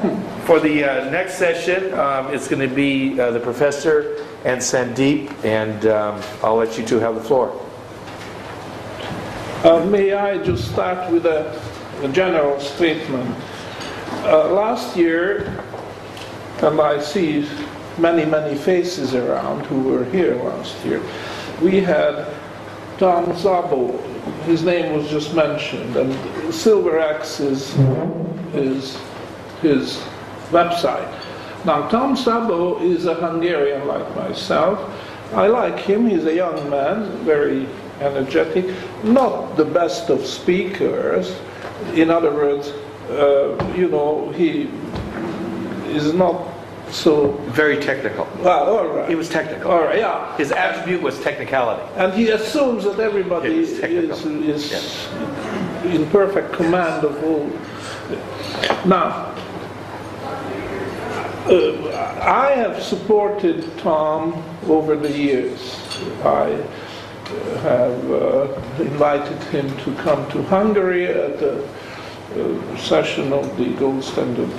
For the uh, next session, um, it's going to be uh, the professor and Sandeep, and um, I'll let you two have the floor. Uh, may I just start with a, a general statement? Uh, last year, and I see many, many faces around who were here last year, we had Tom Szabo. His name was just mentioned, and Silver Axis is, is his website. Now, Tom Szabo is a Hungarian like myself. I like him. He's a young man, very energetic, not the best of speakers. In other words, uh, you know, he is not so. Very technical. Well, all right. He was technical. All right, yeah. His attribute was technicality. And he assumes that everybody is, technical. is in perfect command of all. Now, uh, I have supported Tom over the years. I have uh, invited him to come to Hungary at a, uh session of the Gold Standard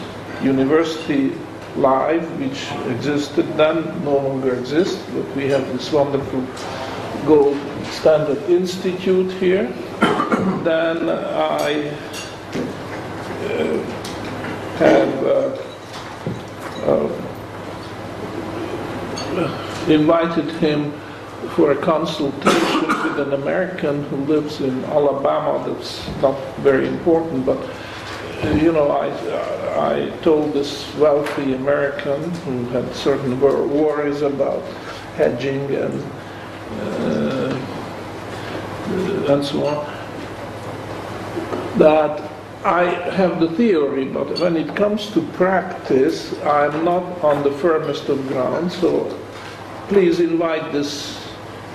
University Live, which existed then, no longer exists, but we have this wonderful Gold Standard Institute here. then I uh, have uh, invited him for a consultation with an American who lives in Alabama. That's not very important, but you know, I, I told this wealthy American who had certain worries about hedging and uh, and so on that I have the theory, but when it comes to practice, I'm not on the firmest of ground. So please invite this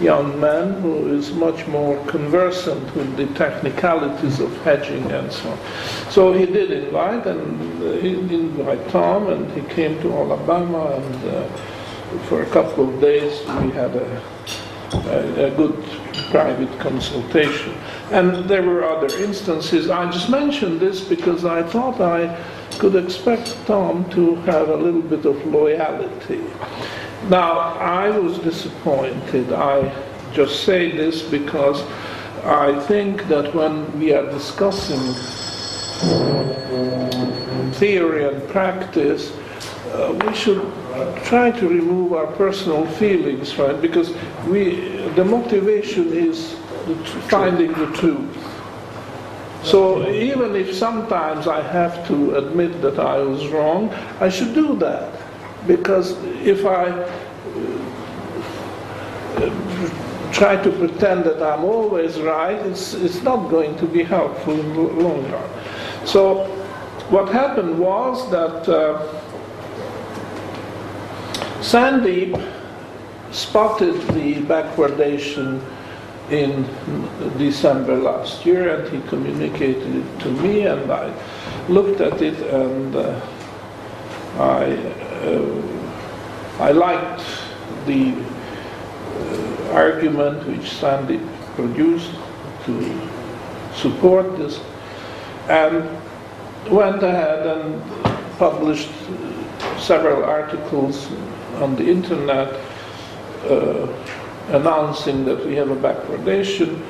young man who is much more conversant with the technicalities of hedging and so on. So he did invite, and he did invite Tom, and he came to Alabama, and uh, for a couple of days we had a, a, a good private consultation. And there were other instances. I just mentioned this because I thought I could expect Tom to have a little bit of loyalty. Now, I was disappointed. I just say this because I think that when we are discussing theory and practice, uh, we should try to remove our personal feelings, right? Because we, the motivation is finding the truth. So even if sometimes I have to admit that I was wrong, I should do that. Because if I uh, try to pretend that I'm always right, it's, it's not going to be helpful in the long run. So what happened was that uh, Sandeep spotted the backwardation in December last year and he communicated it to me and I looked at it and uh, I, uh, I liked the uh, argument which Sandeep produced to support this and went ahead and published several articles on the internet uh, announcing that we have a backwardation.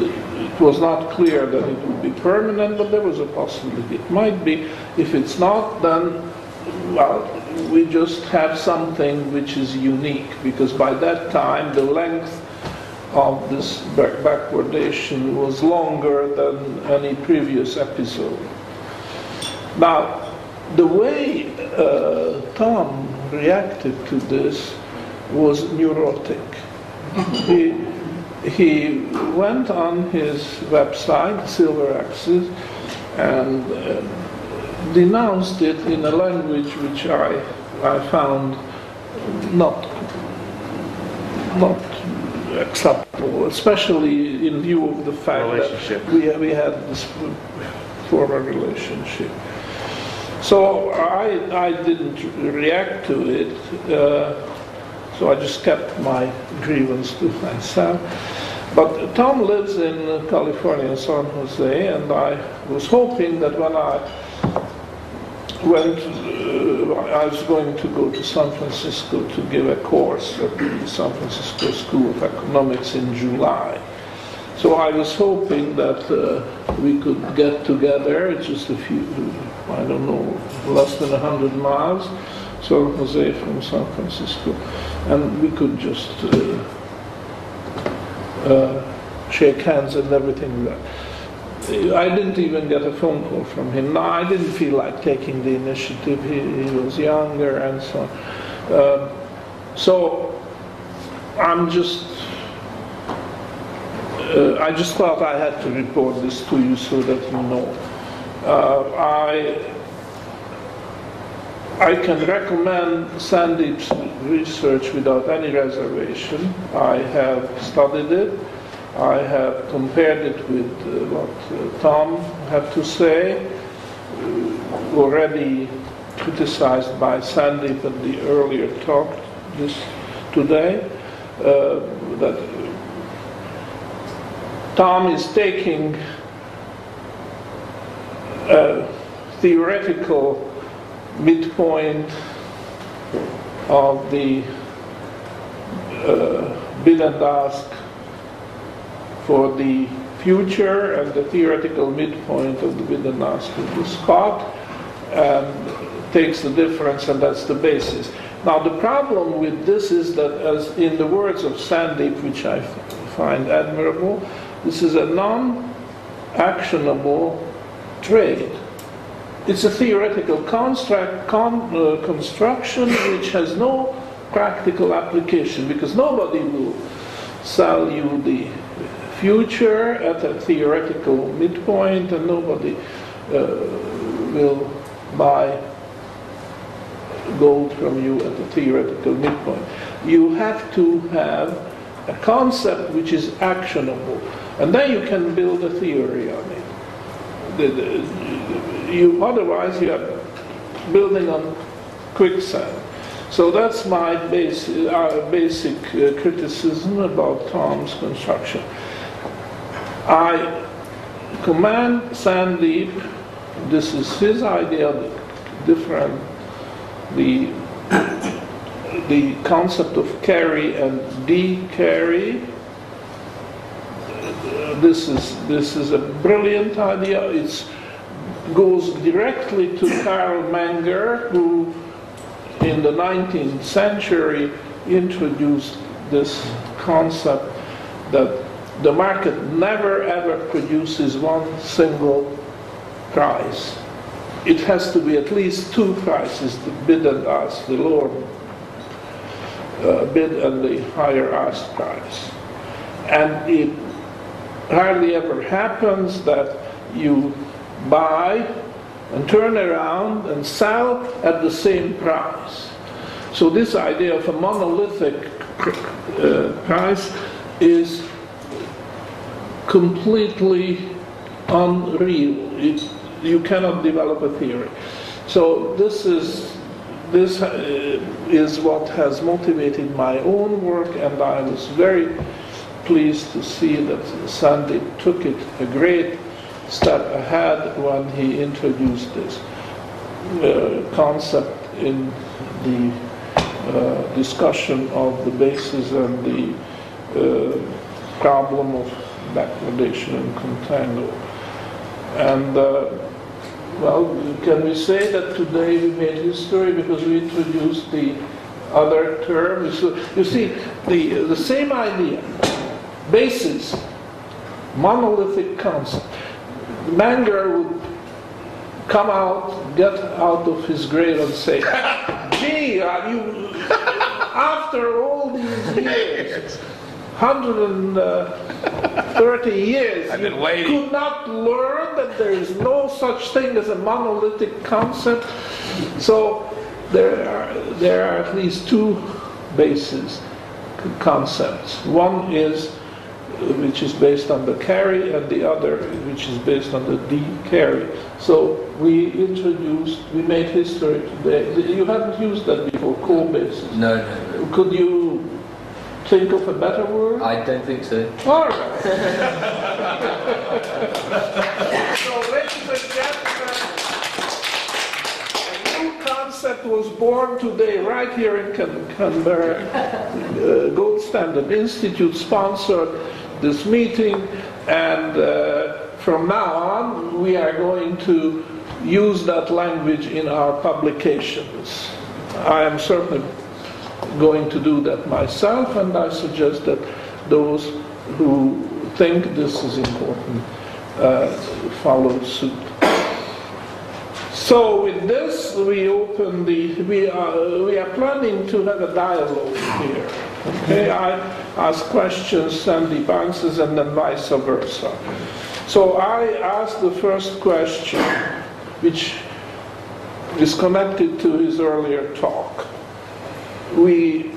It was not clear that it would be permanent, but there was a possibility it might be. If it's not, then, well, we just have something which is unique, because by that time the length of this back- backwardation was longer than any previous episode. Now, the way uh, Tom reacted to this was neurotic. he, he went on his website, Silver Axis, and uh, denounced it in a language which I, I found not, not acceptable, especially in view of the fact that we, we had this former relationship. So I, I didn't react to it, uh, so I just kept my grievance to myself. But Tom lives in California, San Jose, and I was hoping that when I went, uh, I was going to go to San Francisco to give a course at the San Francisco School of Economics in July. So I was hoping that uh, we could get together, just a few, I don't know, less than 100 miles, San Jose from San Francisco, and we could just uh, uh, shake hands and everything. I didn't even get a phone call from him. No, I didn't feel like taking the initiative. He, he was younger and so on. Um, so I'm just, uh, I just thought I had to report this to you so that you know. Uh, I, I can recommend Sandeep's research without any reservation. I have studied it. I have compared it with uh, what uh, Tom had to say, uh, already criticized by Sandeep in the earlier talk this today, uh, that Tom is taking theoretical midpoint of the uh, bid and ask for the future and the theoretical midpoint of the bid and ask of the spot and takes the difference and that's the basis. Now the problem with this is that as in the words of Sandeep, which I find admirable, this is a non-actionable trade. It's a theoretical construct, con, uh, construction which has no practical application because nobody will sell you the future at a theoretical midpoint, and nobody uh, will buy gold from you at a theoretical midpoint. You have to have a concept which is actionable, and then you can build a theory on it. The, the, you, otherwise, you are building on quicksand. So that's my base, uh, basic uh, criticism about Tom's construction. I command Sandeep, this is his idea, different, the, the concept of carry and de-carry. This is, this is a brilliant idea. It goes directly to Carl Menger, who in the 19th century introduced this concept that the market never ever produces one single price. It has to be at least two prices, the bid and ask, the lower uh, bid and the higher ask price. And it hardly ever happens that you buy and turn around and sell at the same price. So this idea of a monolithic uh, price is completely unreal. It, you cannot develop a theory. So this is this uh, is what has motivated my own work, and I was very pleased to see that Sandy took it a great step ahead when he introduced this uh, concept in the uh, discussion of the basis and the uh, problem of backwardation and contango. And uh, well, can we say that today we made history because we introduced the other term? You see, the, the same idea, basis, monolithic concept. Menger would come out, get out of his grave and say, gee, are you, after all these years, 130 uh, years, I've been you waiting. could not learn that there is no such thing as a monolithic concept. So there are, there are at least two bases, concepts. One is which is based on the carry, and the other which is based on the D carry. So we introduced, we made history today. You haven't used that before, core basis. No, no, no. Could you think of a better word? I don't think so. All right. so, ladies and gentlemen, a new concept was born today right here in Can- Canberra. Uh, Gold Standard Institute sponsored this meeting, and uh, from now on, we are going to use that language in our publications. I am certainly going to do that myself, and I suggest that those who think this is important uh, follow suit. So with this, we open the, we are, we are planning to have a dialogue here. Okay, I ask questions, Sandy answers, and then vice versa. So I ask the first question, which is connected to his earlier talk. We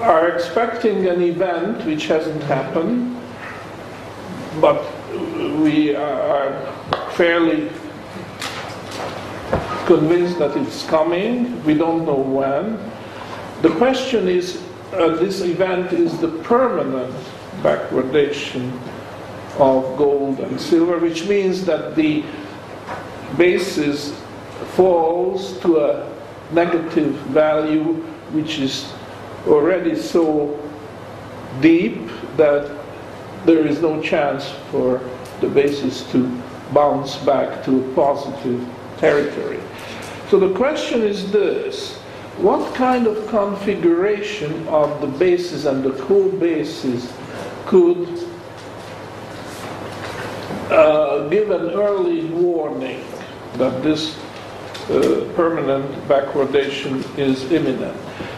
are expecting an event which hasn't happened, but we are fairly convinced that it's coming. We don't know when. The question is, uh, this event is the permanent backwardation of gold and silver, which means that the basis falls to a negative value, which is already so deep that there is no chance for the basis to bounce back to a positive territory. So the question is this what kind of configuration of the bases and the co-basis could uh, give an early warning that this uh, permanent backwardation is imminent?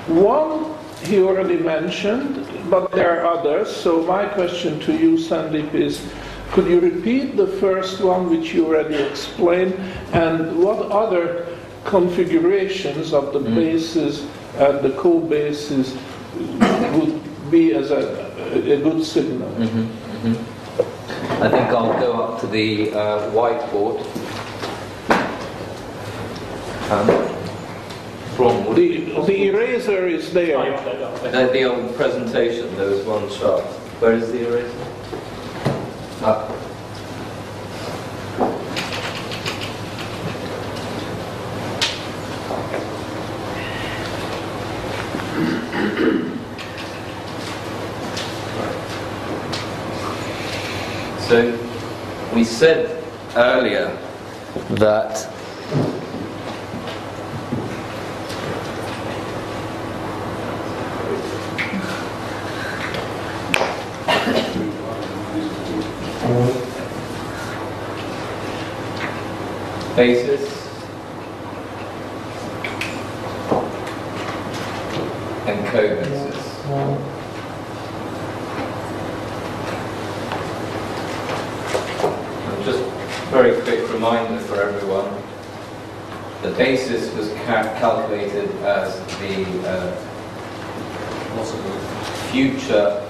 One he already mentioned, but there are others. So my question to you, Sandeep, is could you repeat the first one which you already explained, and what other configurations of the bases and the co-bases would be as a, a good signal? I think I'll go up to the uh, whiteboard. Um, from The, the eraser is there. the, the old presentation, there was one chart. Where is the eraser? Ah. So, we said earlier that basis and co-basis. And Just very quick reminder for everyone. The basis was ca- calculated as the uh, future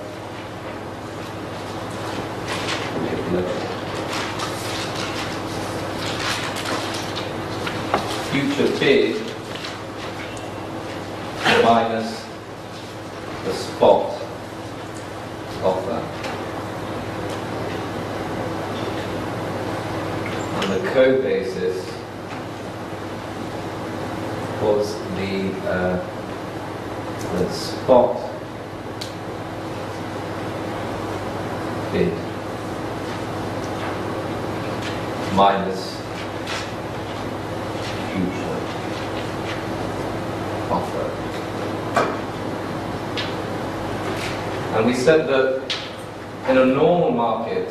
future bid minus the spot offer. And the co-basis was the, uh, the spot bid minus future offer. And we said that in a normal market,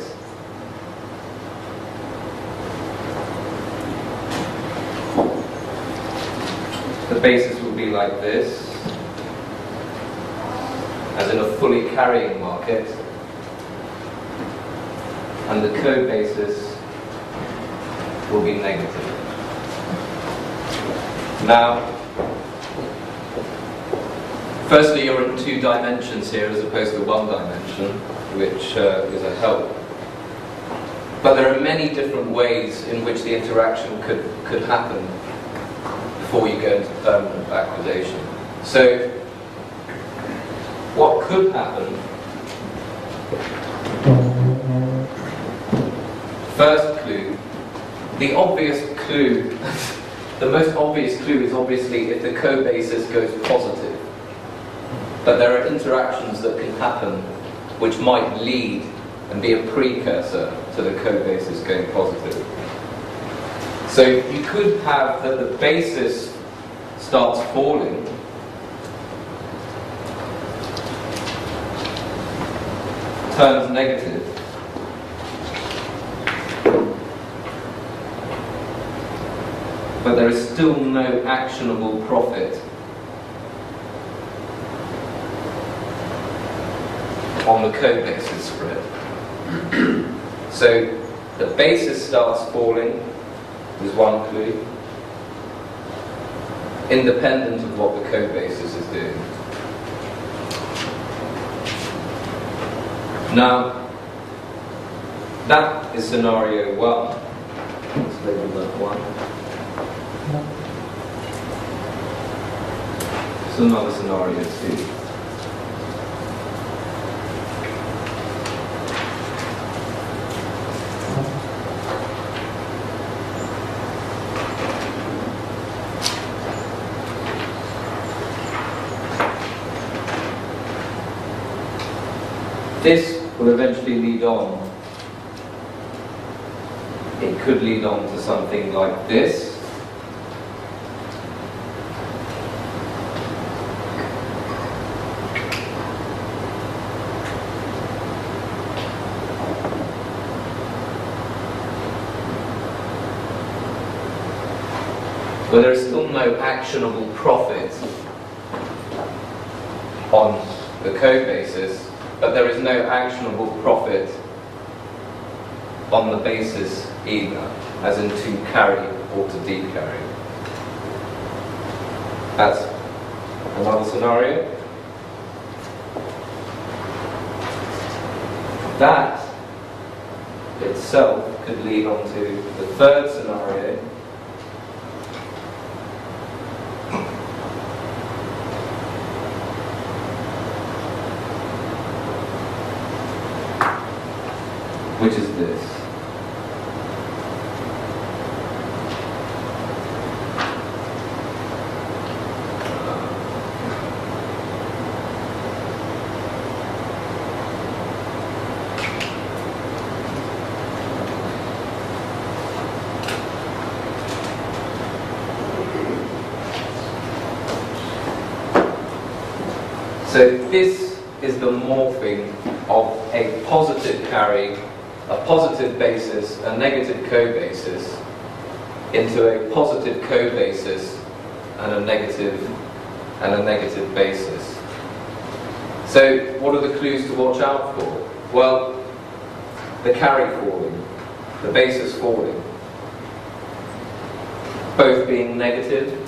the basis will be like this, as in a fully carrying market, and the co-basis will be negative. Now, firstly, you're in two dimensions here as opposed to one dimension, which uh, is a help. But there are many different ways in which the interaction could, could happen before you go into permanent backwardation. So, what could happen? First clue, the obvious clue the most obvious clue is obviously if the co-basis goes positive. But there are interactions that can happen which might lead and be a precursor to the co-basis going positive. So you could have that the basis starts falling turns negative but there is still no actionable profit on the co-basis spread. so the basis starts falling, is one clue, independent of what the co-basis is doing. Now, that is scenario one. Let's label that one. So another scenario two. This will eventually lead on. It could lead on to something like this. where there is still no actionable profit on the co-basis, but there is no actionable profit on the basis either, as in to carry or to decarry. That's another scenario. That itself could lead on to the third scenario, which is this. So this is the morphing of a positive carry a positive basis, a negative co-basis, into a positive co-basis and a negative and a negative basis. So what are the clues to watch out for? Well, the carry falling, the basis falling, both being negative.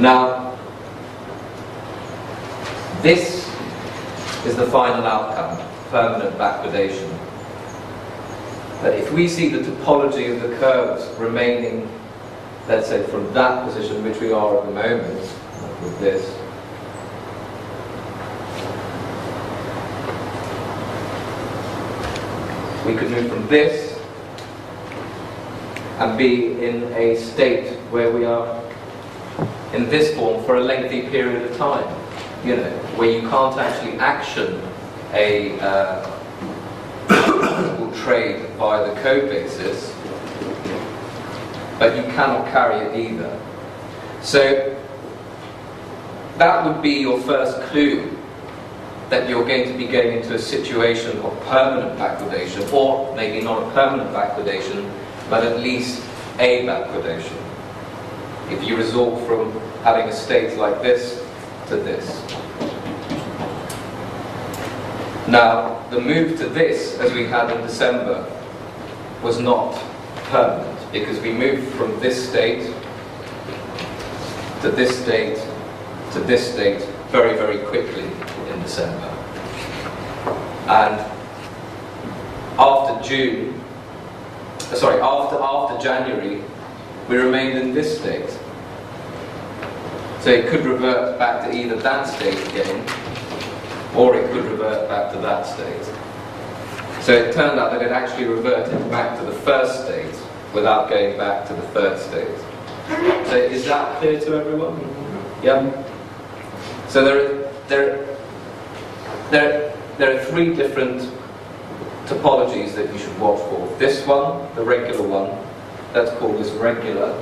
Now, this is the final outcome permanent backwardation. But if we see the topology of the curves remaining, let's say from that position which we are at the moment, with this, we could move from this and be in a state where we are in this form for a lengthy period of time, you know, where you can't actually action a uh, trade by the co-basis, but you cannot carry it either. So that would be your first clue that you're going to be getting into a situation of permanent backwardation, or maybe not a permanent backwardation, but at least a backwardation. If you resort from having a state like this to this. Now, the move to this, as we had in December, was not permanent because we moved from this state to this state to this state very, very quickly in December. And after June, sorry, after, after January, we remained in this state. So it could revert back to either that state again, or it could revert back to that state. So it turned out that it actually reverted back to the first state without going back to the third state. So is that clear to everyone? Yeah? So there there, there, there are three different topologies that you should watch for. This one, the regular one, let's call this regular.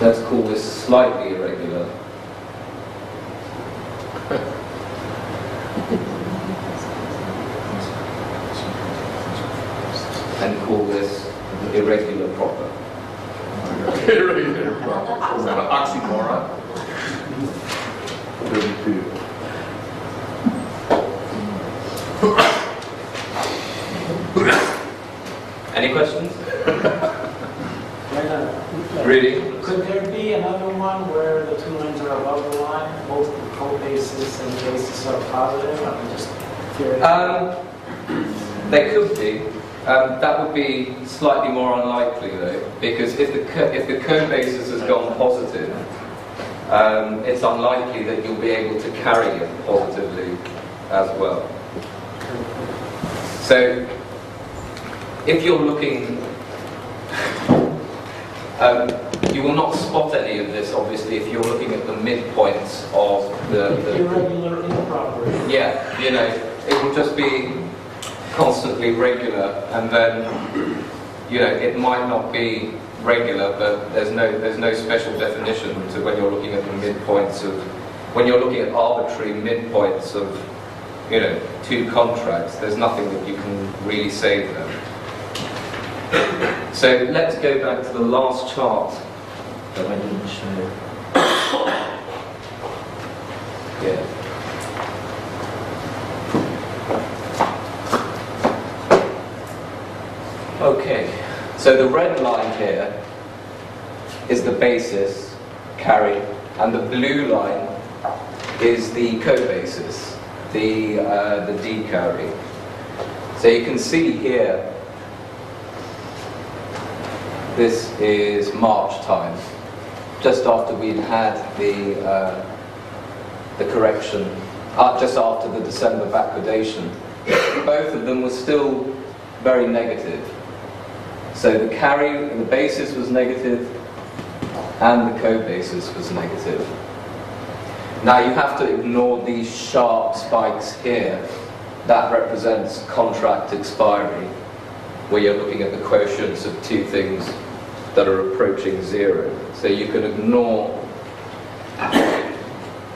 Let's call this slightly irregular. and call this irregular proper. Irregular proper. Oxymoron. Any questions? Really? Could there be another one where the two lines are above the line, both the co-basis and the basis are positive? I'm just curious. Um, there could be. Um, that would be slightly more unlikely though, because if the if the co-basis has gone positive, um, it's unlikely that you'll be able to carry it positively as well. So, if you're looking, um, you will not spot any of this obviously if you're looking at the midpoints of the, the Irregular, improper. yeah, you know, it will just be constantly regular, and then, you know, it might not be regular, but there's no there's no special definition to when you're looking at the midpoints of when you're looking at arbitrary midpoints of, you know, two contracts. There's nothing that you can really say there. So let's go back to the last chart that I didn't show. Yeah. Okay, so the red line here is the basis carry, and the blue line is the co-basis, the uh, the D carry. So you can see here, this is March time, just after we'd had the uh, the correction, uh, just after the December backwardation. Both of them were still very negative. So the carry, the basis was negative, and the co-basis was negative. Now you have to ignore these sharp spikes here. That represents contract expiry, where you're looking at the quotients of two things that are approaching zero. So you can ignore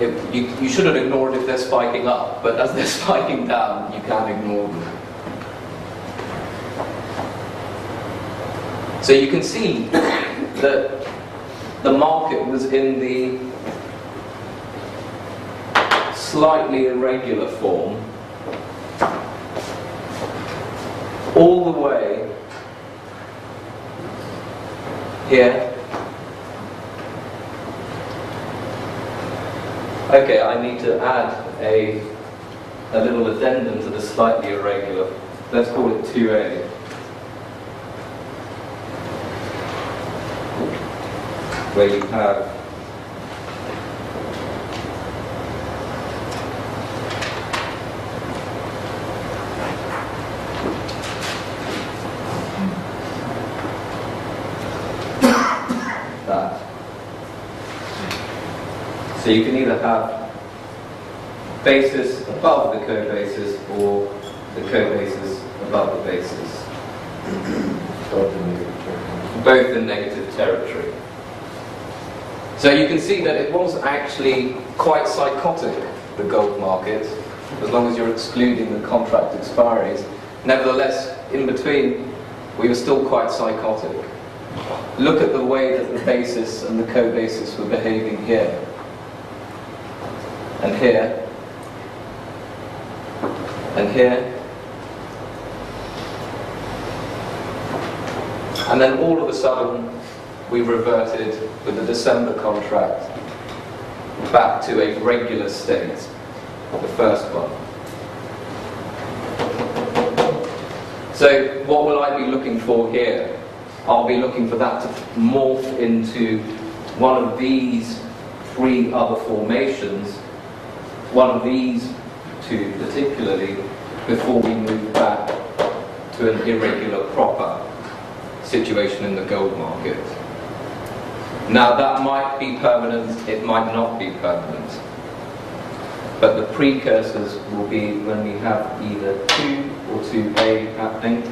it, you, you shouldn't ignore it if they're spiking up, but as they're spiking down, you can ignore them. So you can see that the market was in the slightly irregular form all the way here. Okay, I need to add a, a little addendum to the slightly irregular. Let's call it 2A. Where you have that. So you can either have basis above the co-basis or the co-basis above the basis. Both in negative territory. So you can see that it was actually quite psychotic, the gold market, as long as you're excluding the contract expiries. Nevertheless, in between, we were still quite psychotic. Look at the way that the basis and the co-basis were behaving here. And here. And here. And then all of a sudden, we reverted with the December contract back to a regular state, the first one. So what will I be looking for here? I'll be looking for that to morph into one of these three other formations, one of these to particularly before we move back to an irregular proper situation in the gold market. Now that might be permanent, it might not be permanent. But the precursors will be when we have either 2 or 2A happening,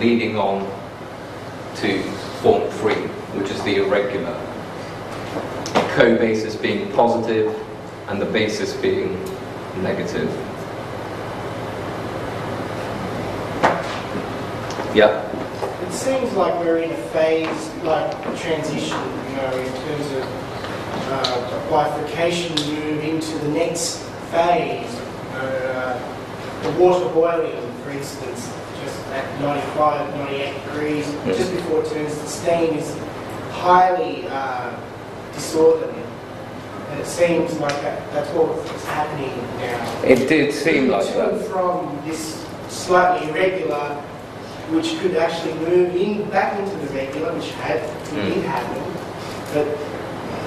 leading on to form 3, which is the irregular. Co-basis being positive and the basis being negative. Yeah. It seems like we're in a phase, like transition, you know, in terms of uh, bifurcation, move into the next phase. Uh, the water boiling, for instance, just at 95, 98 degrees, just before it turns to steam, is highly uh, disorderly. And it seems like that, that's what's happening now. It did seem like that. from this slightly irregular, which could actually move in back into the regular, which had Mm. did happen, but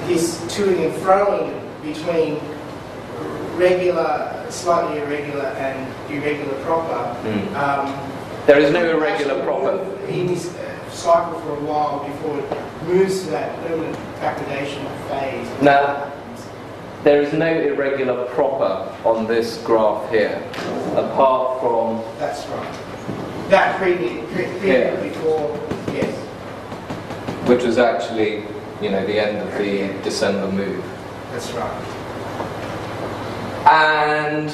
this toing and froing between regular, slightly irregular, and irregular proper. Mm. Um, There is no irregular proper. In this cycle for a while before it moves to that permanent backwardation phase. Now- There is no irregular proper on this graph here, apart from That's right. That period, period before, yes. which was actually, you know, the end of the December move. That's right. And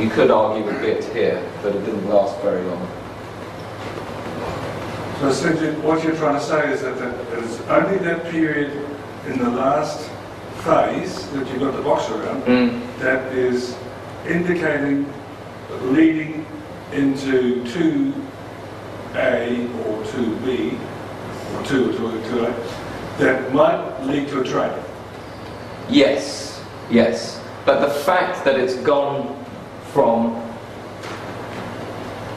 you could argue a bit here, but it didn't last very long. So essentially, what you're trying to say is that that it's only that period in the last phase that you've got the box around Mm. that is indicating, leading into 2A or 2B, or 2 or 2 or 2A, that might lead to a trade. Yes, yes. But the fact that it's gone from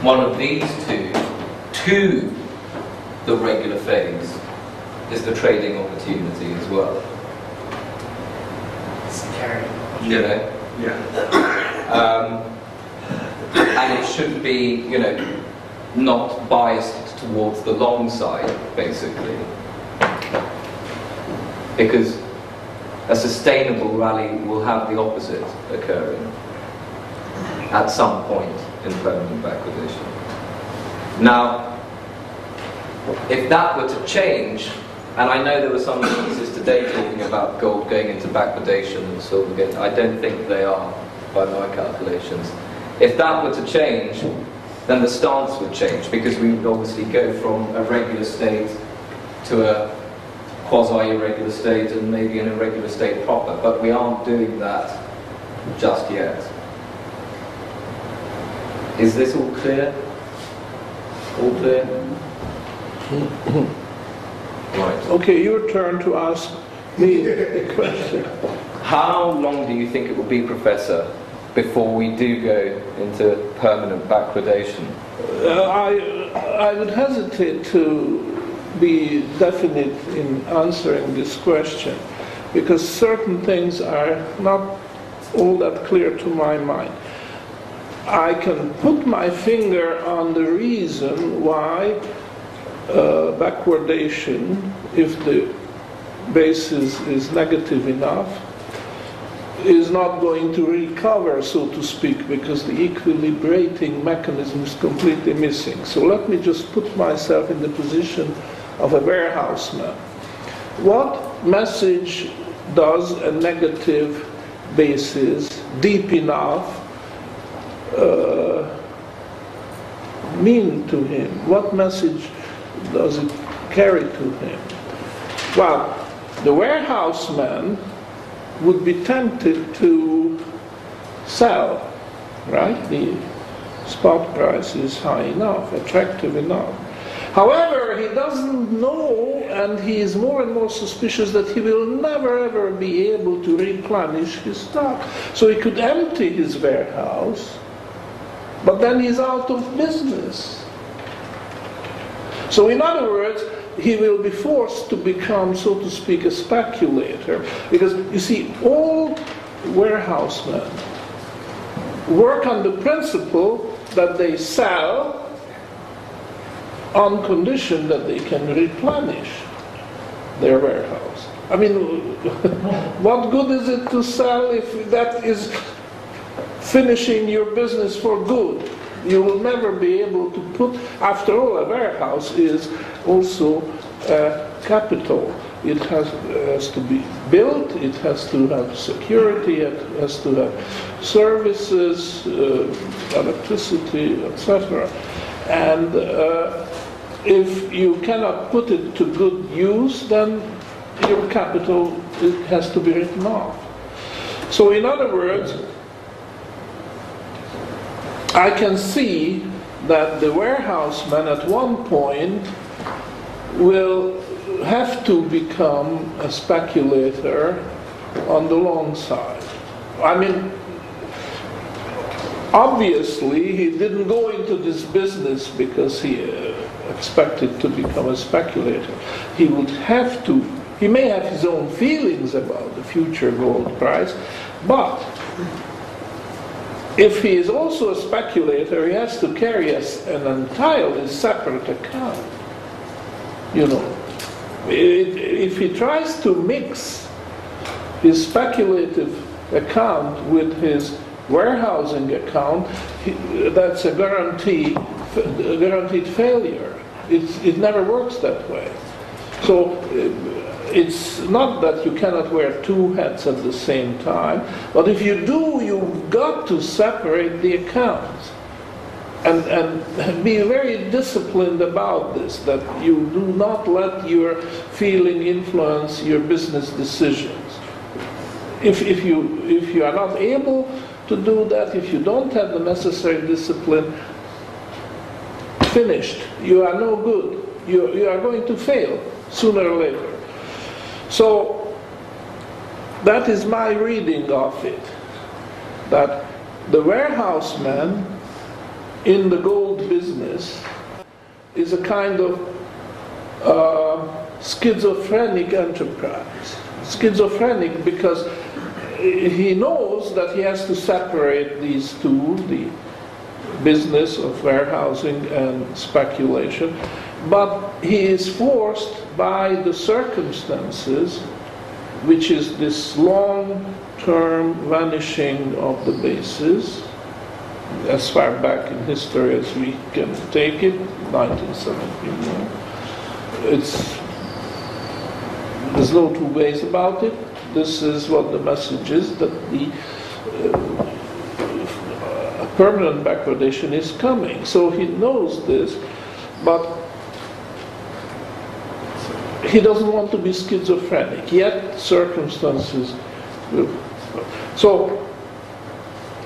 one of these two to the regular phase is the trading opportunity as well. It's carrying. You know? Yeah. Um, and it should be, you know, not biased towards the long side, basically. Because a sustainable rally will have the opposite occurring at some point in permanent acquisition. Now, if that were to change, and I know there were some pieces today talking about gold going into backwardation and silver going, I don't think they are by my calculations. If that were to change, then the stance would change because we would obviously go from a regular state to a quasi-irregular state and maybe an irregular state proper, but we aren't doing that just yet. Is this all clear? All clear? Right. Okay, your turn to ask me a question. How long do you think it will be, Professor, before we do go into permanent backwardation? Uh, I, I would hesitate to be definite in answering this question because certain things are not all that clear to my mind. I can put my finger on the reason why uh, backwardation, if the basis is negative enough, is not going to recover, so to speak, because the equilibrating mechanism is completely missing. So let me just put myself in the position of a warehouseman. What message does a negative basis deep enough uh, mean to him? What message does it carry to him? Well, the warehouseman would be tempted to sell, right? The spot price is high enough, attractive enough. However, he doesn't know, and he is more and more suspicious that he will never ever be able to replenish his stock. So he could empty his warehouse, but then he's out of business. So, in other words, he will be forced to become, so to speak, a speculator. Because you see, all warehousemen work on the principle that they sell on condition that they can replenish their warehouse. I mean, what good is it to sell if that is finishing your business for good? You will never be able to put, after all, a warehouse is also uh, capital. It has, has to be built, it has to have security, it has to have services, uh, electricity, etc. And uh, if you cannot put it to good use, then your capital it has to be written off. So, in other words, I can see that the warehouseman at one point will have to become a speculator on the long side. I mean, obviously, he didn't go into this business because he uh, expected to become a speculator. He would have to, he may have his own feelings about the future gold price, but if he is also a speculator, he has to carry an entirely separate account. You know, if he tries to mix his speculative account with his warehousing account, that's a guarantee, a guaranteed failure. It's, it never works that way. So it's not that you cannot wear two hats at the same time, but if you do, you've got to separate the accounts. And, and be very disciplined about this, that you do not let your feeling influence your business decisions. If, if, you, if you are not able to do that, if you don't have the necessary discipline, finished. You are no good. You, you are going to fail sooner or later. So that is my reading of it. That the warehouseman in the gold business is a kind of uh, schizophrenic enterprise. Schizophrenic because he knows that he has to separate these two, the business of warehousing and speculation, but he is forced by the circumstances, which is this long term vanishing of the basis, as far back in history as we can take it, 1971. It's, there's no two ways about it. This is what the message is that the uh, permanent backwardation is coming. So he knows this, but he doesn't want to be schizophrenic, yet circumstances. So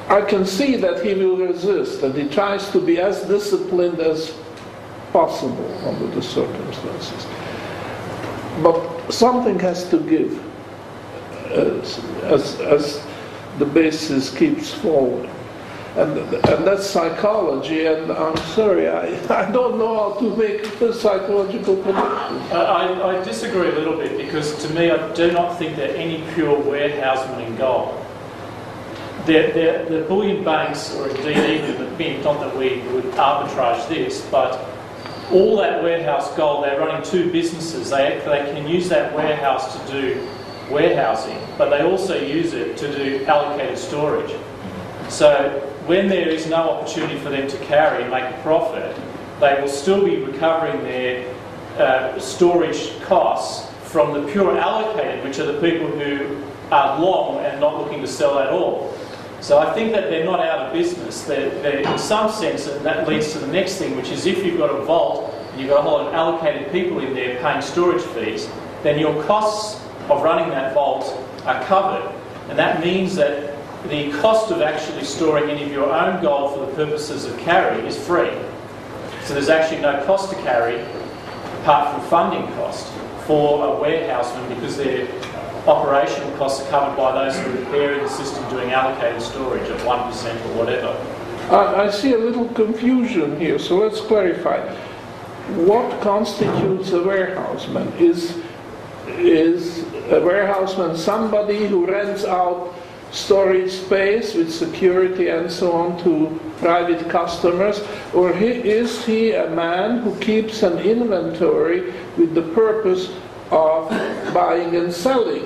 I can see that he will resist, and he tries to be as disciplined as possible under the circumstances. But something has to give as, as, as the basis keeps falling. And, and that's psychology, and I'm sorry, I, I don't know how to make a psychological connection. I, I disagree a little bit because to me, I do not think there are any pure warehousemen in gold. The, the, the bullion banks, or indeed even the mint, not that we would arbitrage this, but all that warehouse gold, they're running two businesses. They, they can use that warehouse to do warehousing, but they also use it to do allocated storage. So when there is no opportunity for them to carry and make a profit, they will still be recovering their uh, storage costs from the pure allocated, which are the people who are long and not looking to sell at all. So I think that they're not out of business. They're, they're in some sense, and that leads to the next thing, which is if you've got a vault and you've got a whole lot of allocated people in there paying storage fees, then your costs of running that vault are covered. And that means that the cost of actually storing any of your own gold for the purposes of carry is free. So there's actually no cost to carry apart from funding cost for a warehouseman because their operational costs are covered by those who are repairing the system doing allocated storage at 1% or whatever. I, I see a little confusion here, so let's clarify. what constitutes a warehouseman? Is, is a warehouseman somebody who rents out storage space with security and so on to private customers? Or he, is he a man who keeps an inventory with the purpose of buying and selling?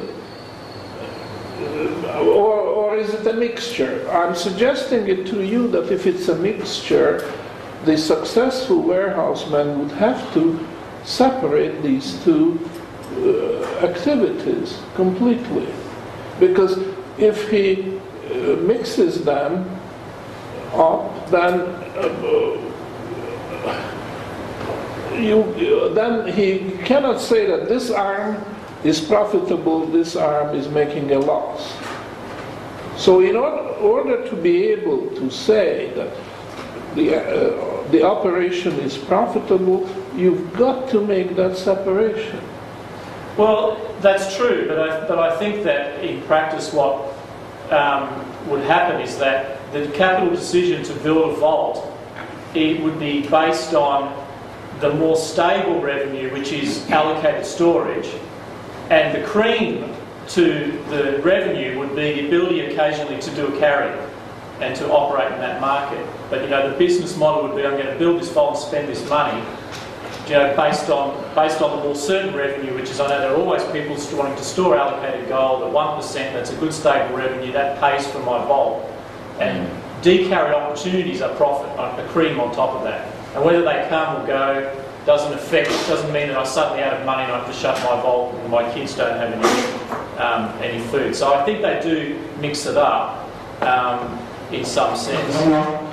Uh, or, or is it a mixture? I'm suggesting it to you that if it's a mixture, the successful warehouseman would have to separate these two uh, activities completely. Because if he uh, mixes them up, then uh, you, then he cannot say that this arm is profitable, this arm is making a loss. So in order to be able to say that the, uh, the operation is profitable, you've got to make that separation. Well, that's true, but I, but I think that in practice, what um, would happen is that the capital decision to build a vault it would be based on the more stable revenue, which is allocated storage, and the cream to the revenue would be the ability occasionally to do a carry and to operate in that market. But you know, the business model would be: I'm going to build this vault and spend this money, you know, based on based on the more certain revenue, which is I know there are always people wanting to store allocated gold at one percent. That's a good stable revenue that pays for my vault, and decarry opportunities are profit, a cream on top of that. And whether they come or go doesn't affect. Doesn't mean that I suddenly out of money and I have to shut my vault and my kids don't have any um, any food. So I think they do mix it up. Um, in some sense.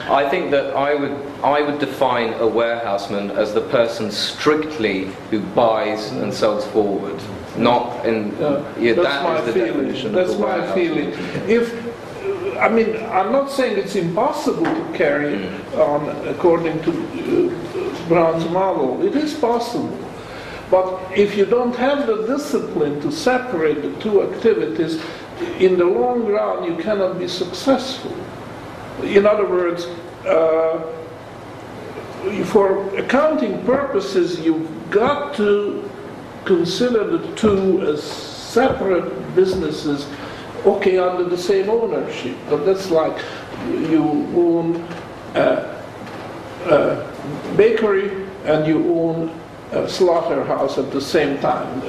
I think that I would I would define a warehouseman as the person strictly who buys and sells forward, not in yeah, that's that my is the feeling. definition. That's of a my warehouseman. feeling. If I mean, I'm not saying it's impossible to carry Mm. on according to uh, Bron's model. It is possible. But if you don't have the discipline to separate the two activities, in the long run you cannot be successful. In other words, uh, for accounting purposes, you've got to consider the two as separate businesses, okay, under the same ownership. But that's like you own a, a bakery and you own a slaughterhouse at the same time.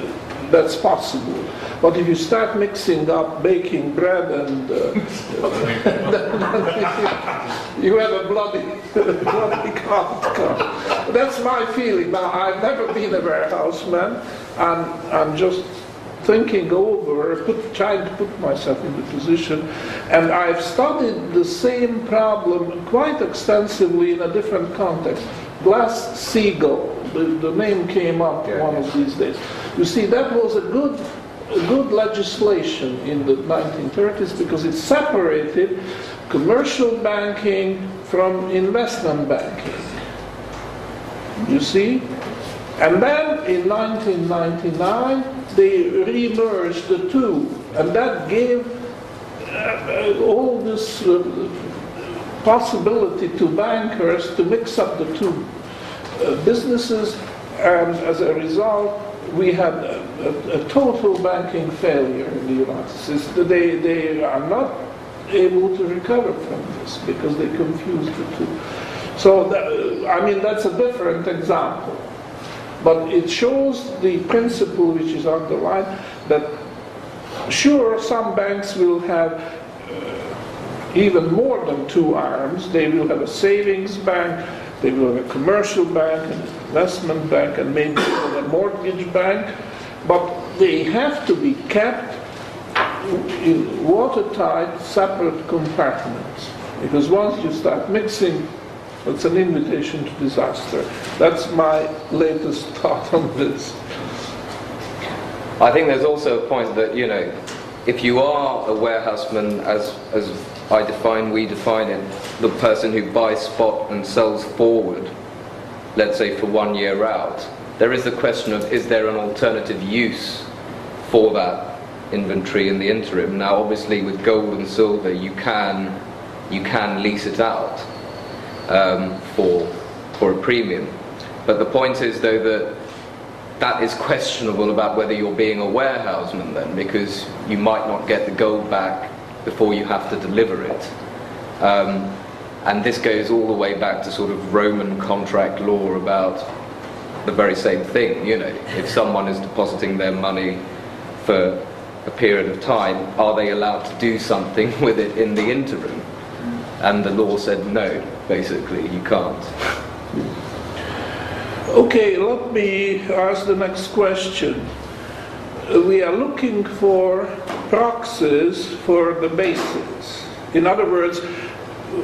That's possible. But if you start mixing up baking bread and uh, you have a bloody, bloody outcome. That's my feeling. Now, I've never been a warehouseman, and I'm just thinking over, put, trying to put myself in the position, and I've studied the same problem quite extensively in a different context. Glass-Steagall, the, the name came up one of these days. You see, that was a good good legislation in the 1930s because it separated commercial banking from investment banking. You see? And then in 1999, they re-merged the two, and that gave uh, all this uh, possibility to bankers to mix up the two uh, businesses, and as a result, we had a, a, a, total banking failure in the United States. They, they are not able to recover from this because they confused the two. So, that, I mean, that's a different example. But it shows the principle which is underlined that sure, some banks will have uh, even more than two arms. They will have a savings bank, they have a commercial bank, an investment bank, and maybe even a mortgage bank, but they have to be kept in watertight, separate compartments. Because once you start mixing, it's an invitation to disaster. That's my latest thought on this. I think there's also a point that, you know, if you are a warehouseman, as, as I define, we define it, the person who buys spot and sells forward, let's say for one year out, there is the question of is there an alternative use for that inventory in the interim? Now, obviously, with gold and silver, you can you can lease it out um, for for a premium, But the point is, though, that that is questionable about whether you're being a warehouseman then, because you might not get the gold back before you have to deliver it. Um, and this goes all the way back to sort of Roman contract law about the very same thing. You know, if someone is depositing their money for a period of time, are they allowed to do something with it in the interim? And the law said no, basically, you can't. Okay, let me ask the next question. We are looking for proxies for the bases. In other words,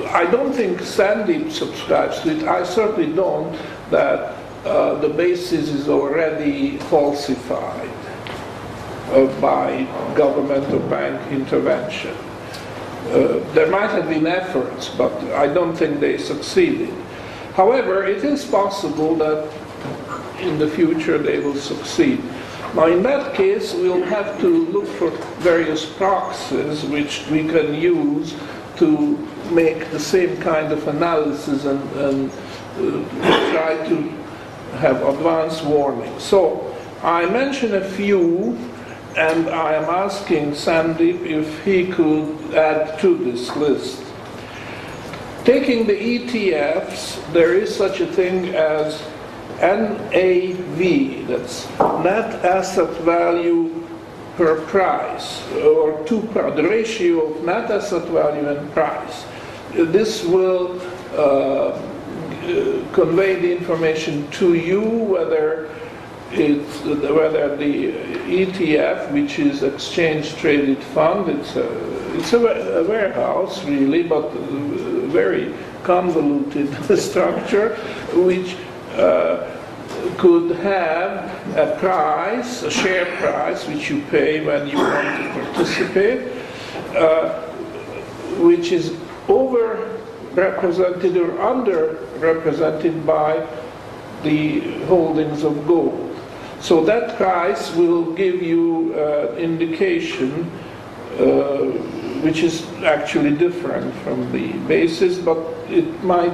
I don't think Sandeep subscribes to it. I certainly don't that uh, the basis is already falsified uh, by government or bank intervention. Uh, there might have been efforts, but I don't think they succeeded. However, it is possible that in the future they will succeed. Now, in that case, we'll have to look for various proxies which we can use to make the same kind of analysis and, and uh, try to have advance warning. So, I mentioned a few, and I am asking Sandeep if he could add to this list. Taking the ETFs, there is such a thing as NAV, that's net asset value per price, or two, the ratio of net asset value and price. This will uh, convey the information to you whether it's whether the ETF, which is exchange traded fund, it's a, it's a, warehouse really, but very convoluted structure, which uh, could have a price, a share price, which you pay when you want to participate, uh, which is over represented or under represented by the holdings of gold. So that price will give you uh, indication uh, which is actually different from the basis, but it might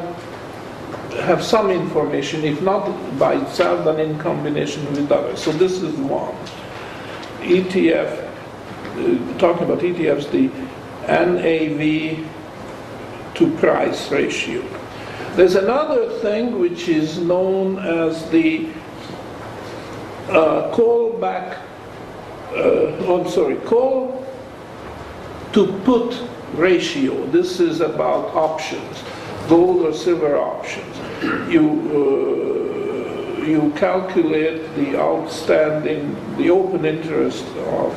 have some information, if not by itself, then in combination with others. So this is one. ETF, uh, talking about ETFs, the NAV to price ratio. There's another thing which is known as the uh, callback, uh, I'm sorry, call to put ratio. This is about options, gold or silver options. You, uh, you calculate the outstanding, the open interest of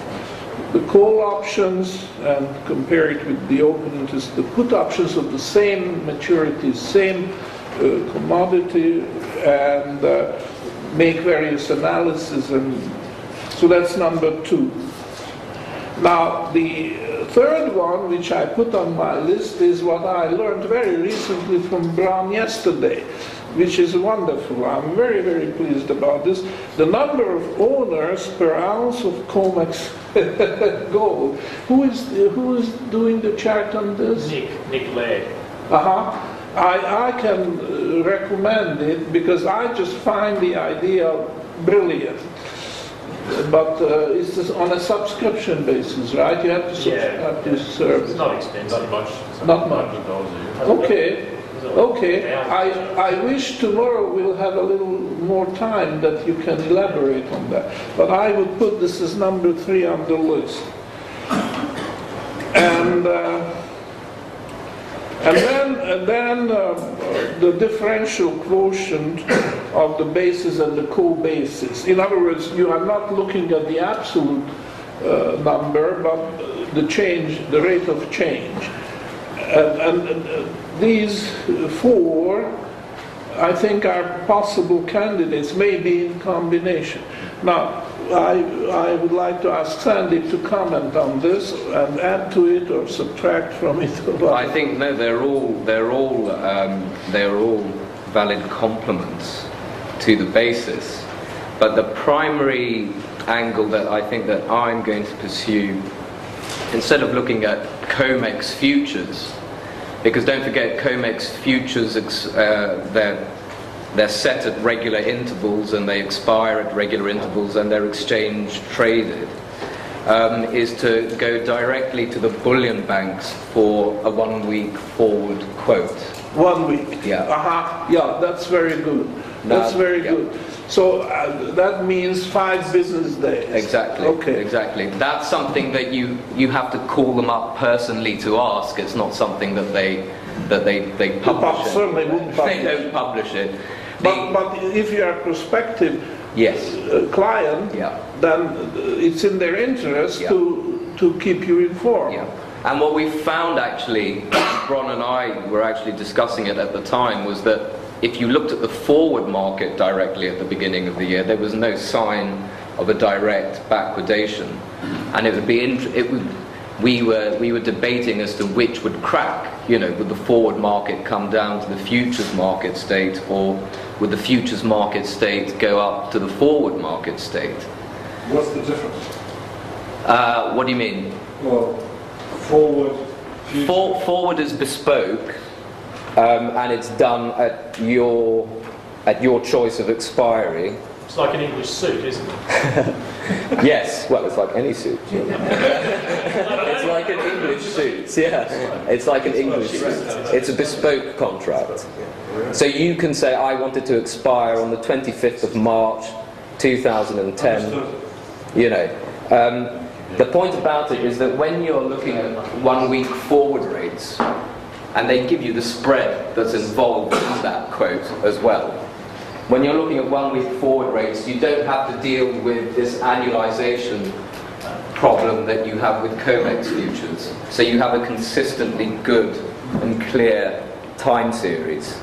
the call options and compare it with the open interest, the put options of the same maturity, same uh, commodity, and uh, make various analysis. And so that's number two. Now, the third one, which I put on my list, is what I learned very recently from Bron yesterday, which is wonderful. I'm very, very pleased about this. The number of owners per ounce of COMEX gold. Who is, who is doing the chart on this? Nick, Nick Laird. Uh-huh. I, I can uh, recommend it because I just find the idea brilliant. But uh, it's on a subscription basis, right? You have to subscribe to It's service. not expensive. Not much. Not much. Okay, okay. I, I wish tomorrow we'll have a little more time that you can elaborate on that. But I would put this as number three on the list. And, uh, and then, and then uh, the differential quotient of the basis and the co-basis. In other words, you are not looking at the absolute uh, number, but the change, the rate of change. And, and, uh, these four, I think, are possible candidates, maybe in combination. Now, I, I would like to ask Sandy to comment on this and add to it or subtract from it. or I think no, they're all they're all um, they're all valid complements to the basis, but the primary angle that I think that I'm going to pursue, instead of looking at COMEX futures, because don't forget COMEX futures uh, they're they're set at regular intervals and they expire at regular intervals and they're exchange traded, um, is to go directly to the bullion banks for a one week forward quote. One week? Yeah. Uh-huh, yeah, that's very good. That's very yeah. good. So uh, that means five business days? Exactly. Okay. Exactly. That's something that you you have to call them up personally to ask. It's not something that they that they they publish. it. certainly wouldn't publish. They don't publish it. But, but if you are a prospective yes. uh, client, Yeah. then uh, it's in their interest Yeah. to, to keep you informed. Yeah. And what we found actually, Bron and I were actually discussing it at the time, was that if you looked at the forward market directly at the beginning of the year, there was no sign of a direct backwardation. And it would be, int- it would, we were, we were debating as to which would crack. You know, would the forward market come down to the futures market state, or would the futures market state go up to the forward market state? What's the difference? Uh, what do you mean? Well, forward. For, forward is bespoke, um, and it's done at your at your choice of expiry. It's like an English suit, isn't it? Yes, well, it's like any suit. it's like an English suit. Yeah, it's like an English suit. It's a bespoke contract. So you can say, I wanted to expire on the 25th of March, 2010. You know, um, the point about it is that when you're looking at one week forward rates, and they give you the spread that's involved in that quote as well. When you're looking at one week forward rates, you don't have to deal with this annualization problem that you have with COMEX futures. So you have a consistently good and clear time series,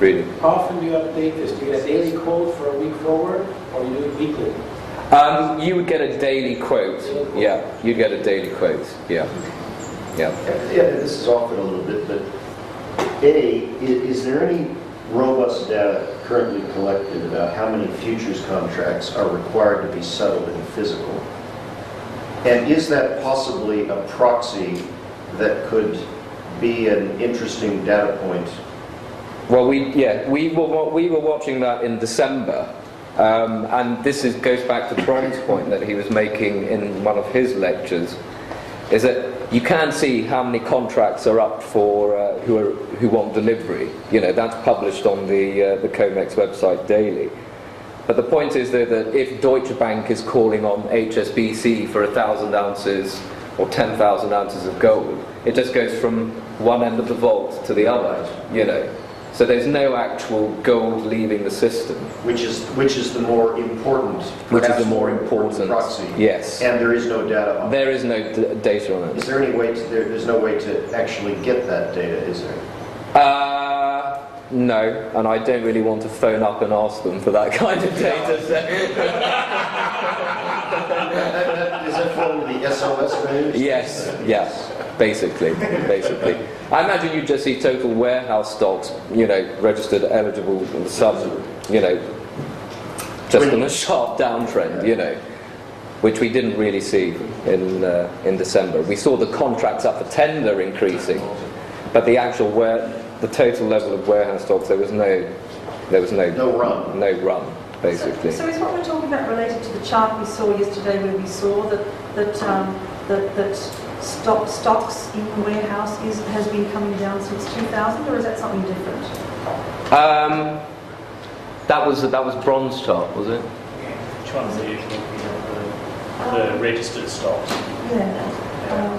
really. How often do you update this? Do you get a daily quote for a week forward, or do you do it weekly? Um, you would get a daily quote. Yeah, you'd get a daily quote. Yeah. Yeah. Yeah, this is off it a little bit, but A, i- is there any robust data currently collected about how many futures contracts are required to be settled in physical? And is that possibly a proxy that could be an interesting data point? Well, we yeah we were we were watching that in December, um, and this is goes back to Brian's point that he was making in one of his lectures, is that you can see how many contracts are up for uh, who are who want delivery. You know that's published on the uh, the Comex website daily. But the point is though that if Deutsche Bank is calling on HSBC for a thousand ounces or ten thousand ounces of gold, it just goes from one end of the vault to the other. You know, so there's no actual gold leaving the system, Which is, which is the more important, which is the more important. proxy? Yes, And there is no data on it? there is no d- data on it. Is there any way, to- there- there's no way to actually get that data, is there? Uh, no, and I don't really want to phone up and ask them for that kind of data. Is that into the SOS range? Yes, yes, basically, basically. I imagine you just see total warehouse stocks, you know, registered eligible and sudden, you know, just in a sharp downtrend, you know, which we didn't really see in uh, in December. We saw the contracts up for tender increasing, but the actual ware, the total level of warehouse stocks, there was no, there was no No run. no run, basically. So, so is what we're talking about related to the chart we saw yesterday where we saw that, that, um, that, that stock, stocks in the warehouse is, has been coming down since 2000 or is that something different? Um, that was that was Bron's chart, was it? Which ones are you looking at? The, the registered stocks. Yeah. Um,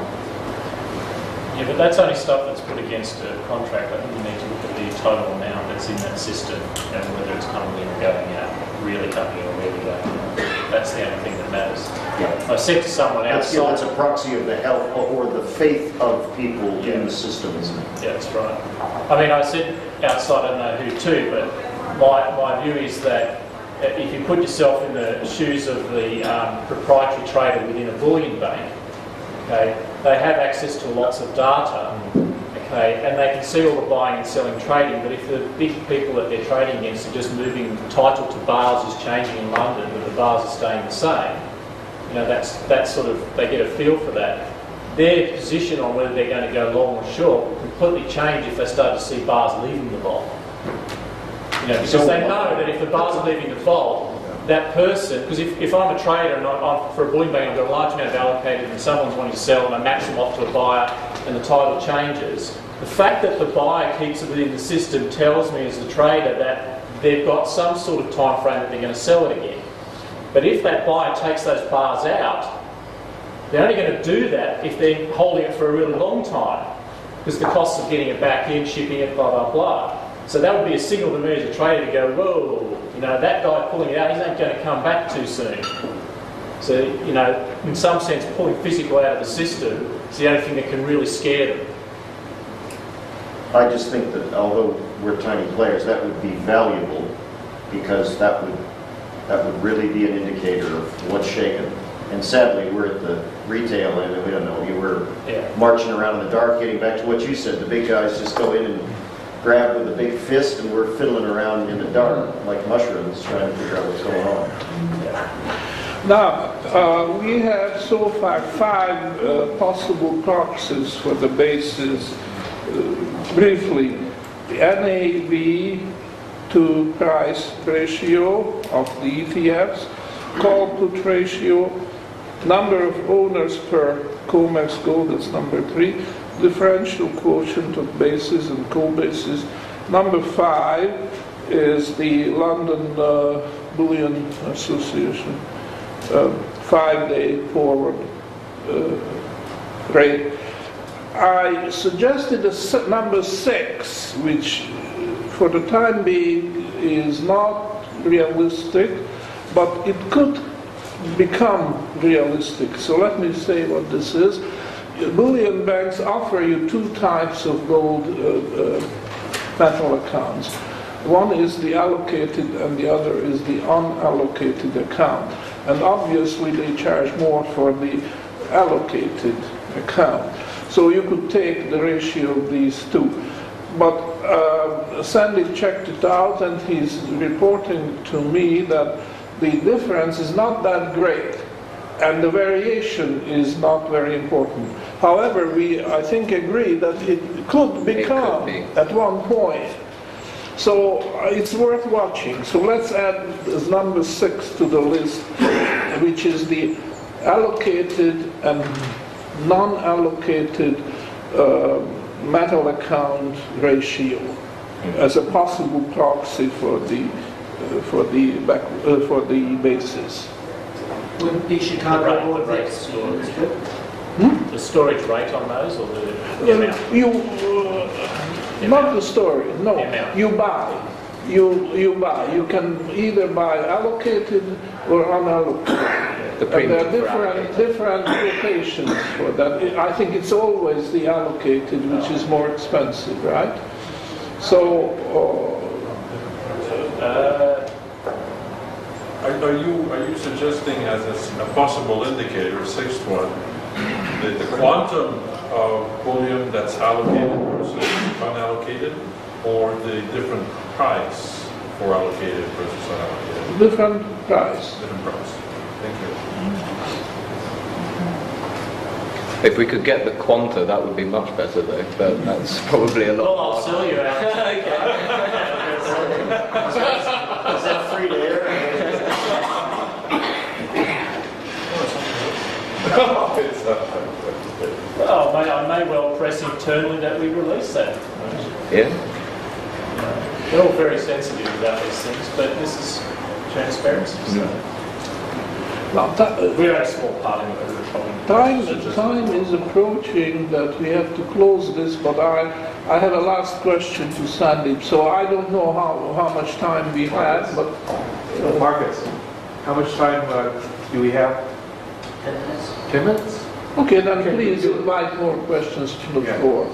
Yeah, but that's only stuff that's put against a contract. I think you need to look at the total amount that's in that system and whether it's coming in or going out, really coming in That's the only thing that matters. Yeah. I said to someone That's, yeah, that's outside, a proxy of the health or or the faith of people in the system, isn't it? yeah, that's right. I mean, I said outside, I don't know who to, but my, my view is that if you put yourself in the shoes of the um, proprietary trader within a bullion bank, okay, they have access to lots of data, okay, and they can see all the buying and selling trading, but if the big people that they're trading against are just moving, title to bars is changing in London, but the bars are staying the same, you know, that's, that's sort of, they get a feel for that. Their position on whether they're going to go long or short will completely change if they start to see bars leaving the. You You know, because they know that if the bars are leaving the vault, that person, because if, if I'm a trader and I, I'm, for a bullion bank, I've got a large amount of allocated and someone's wanting to sell and I match them off to a buyer and the title changes, the fact that the buyer keeps it within the system tells me as a trader that they've got some sort of time frame that they're going to sell it again. But if that buyer takes those bars out, they're only going to do that if they're holding it for a really long time because the costs of getting it back in, shipping it, blah, blah, blah. So that would be a signal to me as a trader to go, whoa, you know, that guy pulling it out, he's not going to come back too soon. So, you know, in some sense, pulling physical out of the system is the only thing that can really scare them. I just think that although we're tiny players, that would be valuable because that would, that would really be an indicator of what's shaking. And sadly, we're at the retail end and we don't know. You were Yeah. marching around in the dark, getting back to what you said, the big guys just go in and grab with a big fist and we're fiddling around in the dark like mushrooms trying to figure out what's going on. Now, uh, we have so far five uh, possible proxies for the basis. Uh, briefly, the NAV to price ratio of the ETFs, call put ratio, number of owners per COMEX gold, that's number three, differential quotient of bases and co-bases. Number five is the London uh, Bullion Association um, five-day forward uh, rate. I suggested number six, which uh, for the time being is not realistic, but it could become realistic. So let me say what this is. Bullion banks offer you two types of gold uh, uh, metal accounts. One is the allocated and the other is the unallocated account. And obviously they charge more for the allocated account. So you could take the ratio of these two. But uh, Sandy checked it out and he's reporting to me that the difference is not that great and the variation is not very important. However, we, I think, agree that it could become be. at one point. So uh, it's worth watching. So let's add as number six to the list, which is the allocated and non-allocated uh, metal account ratio as a possible proxy for the uh, for the back, uh, for the basis. Would the The Chicago rate, the Board rate Fix storage. use good? The storage rate on those or the, the amount? You, uh, not the storage, no. The. You buy. You, you buy. You can either buy allocated or unallocated. The And there are different, allocated. different quotations for that. I think it's always the allocated which is more expensive, right? So, Uh, Are are you, are you suggesting as a possible indicator, sixth one, that the quantum of bullion that's allocated versus unallocated, or the different price for allocated versus unallocated? uh, different price. Different price. Thank you. If we could get the quanta, that would be much better though, but that's probably a well, lot I'll sell you out. Is that free to air? Well, may, I may well press internally that we release that. Yeah? They're all very sensitive about these things, but this is transparency. So Now, ta- uh, we're a small part of it. we're Time, time is approaching that we have to close this, but I, I have a last question to Sandeep. So I don't know how, how much time we have, but uh, Marcus, how much time uh, do we have? Ten minutes? 10 minutes? Okay, then Okay, please do invite more questions to the Yeah. floor.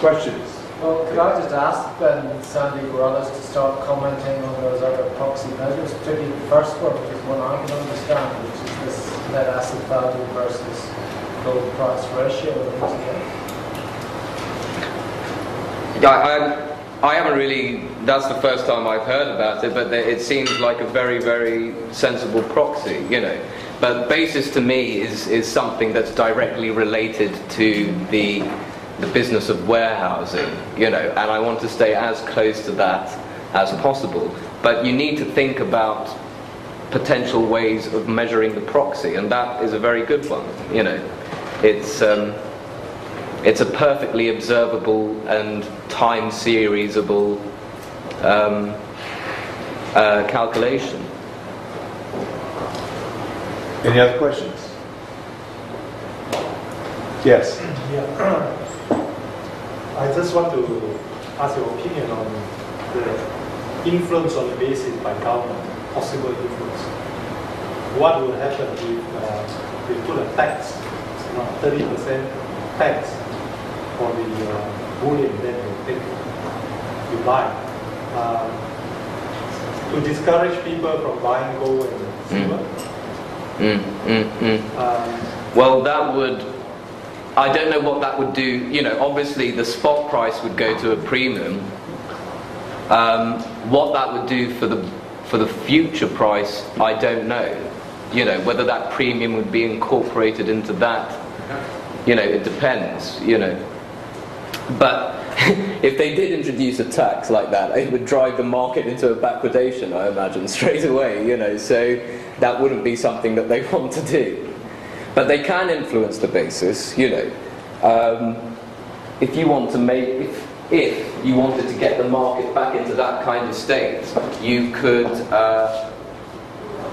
Questions? Well, could I just ask Ben Sandy Corrales to start commenting on those other proxy measures, particularly the first one, which is one I can understand, which is this net asset value versus gold price ratio of ETF? Yeah, I, I haven't really, that's the first time I've heard about it, but it seems like a very, very sensible proxy, you know. But basis to me is, is something that's directly related to the, the business of warehousing, you know, and I want to stay as close to that as possible. But you need to think about potential ways of measuring the proxy, and that is a very good one. You know, it's um, it's a perfectly observable and time seriesable um, uh, calculation. Any other questions? Yes. Yeah. I just want to ask your opinion on the influence on the basis by government, possible influence. What will happen if uh, we put a tax, you know, 30% tax for the uh, bullion that you take, you buy, uh, to discourage people from buying gold and silver? Mm, mm, mm. Um, Well, that would. I don't know what that would do. You know, obviously the spot price would go to a premium. Um, what that would do for the for the future price, I don't know. You know, whether that premium would be incorporated into that. You know, it depends. You know, but if they did introduce a tax like that, it would drive the market into a backwardation, I imagine, straight away, you know, so that wouldn't be something that they want to do. But they can influence the basis, you know. Um, if you want to make, if, if you wanted to get the market back into that kind of state, you could, uh,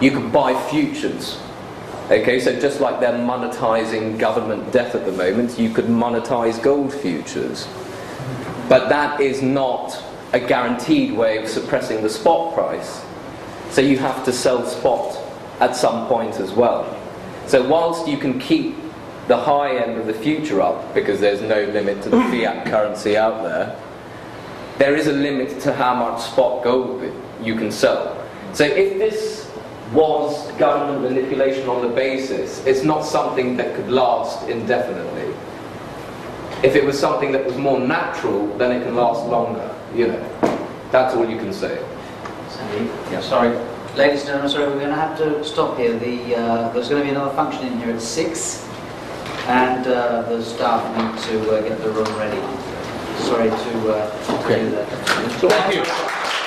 you could buy futures. Okay, so just like they're monetizing government debt at the moment, you could monetize gold futures. But that is not a guaranteed way of suppressing the spot price. So you have to sell spot at some point as well. So whilst you can keep the high end of the future up, because there's no limit to the fiat currency out there, there is a limit to how much spot gold you can sell. So if this was government manipulation on the basis, it's not something that could last indefinitely. If it was something that was more natural, then it can last longer, you know. That's all you can say. Sandy, sorry. Ladies and gentlemen, sorry, we're going to have to stop here. The, uh, there's going to be another function in here at six, and uh, the staff need to uh, get the room ready. Sorry to, uh, to do that. Thank you.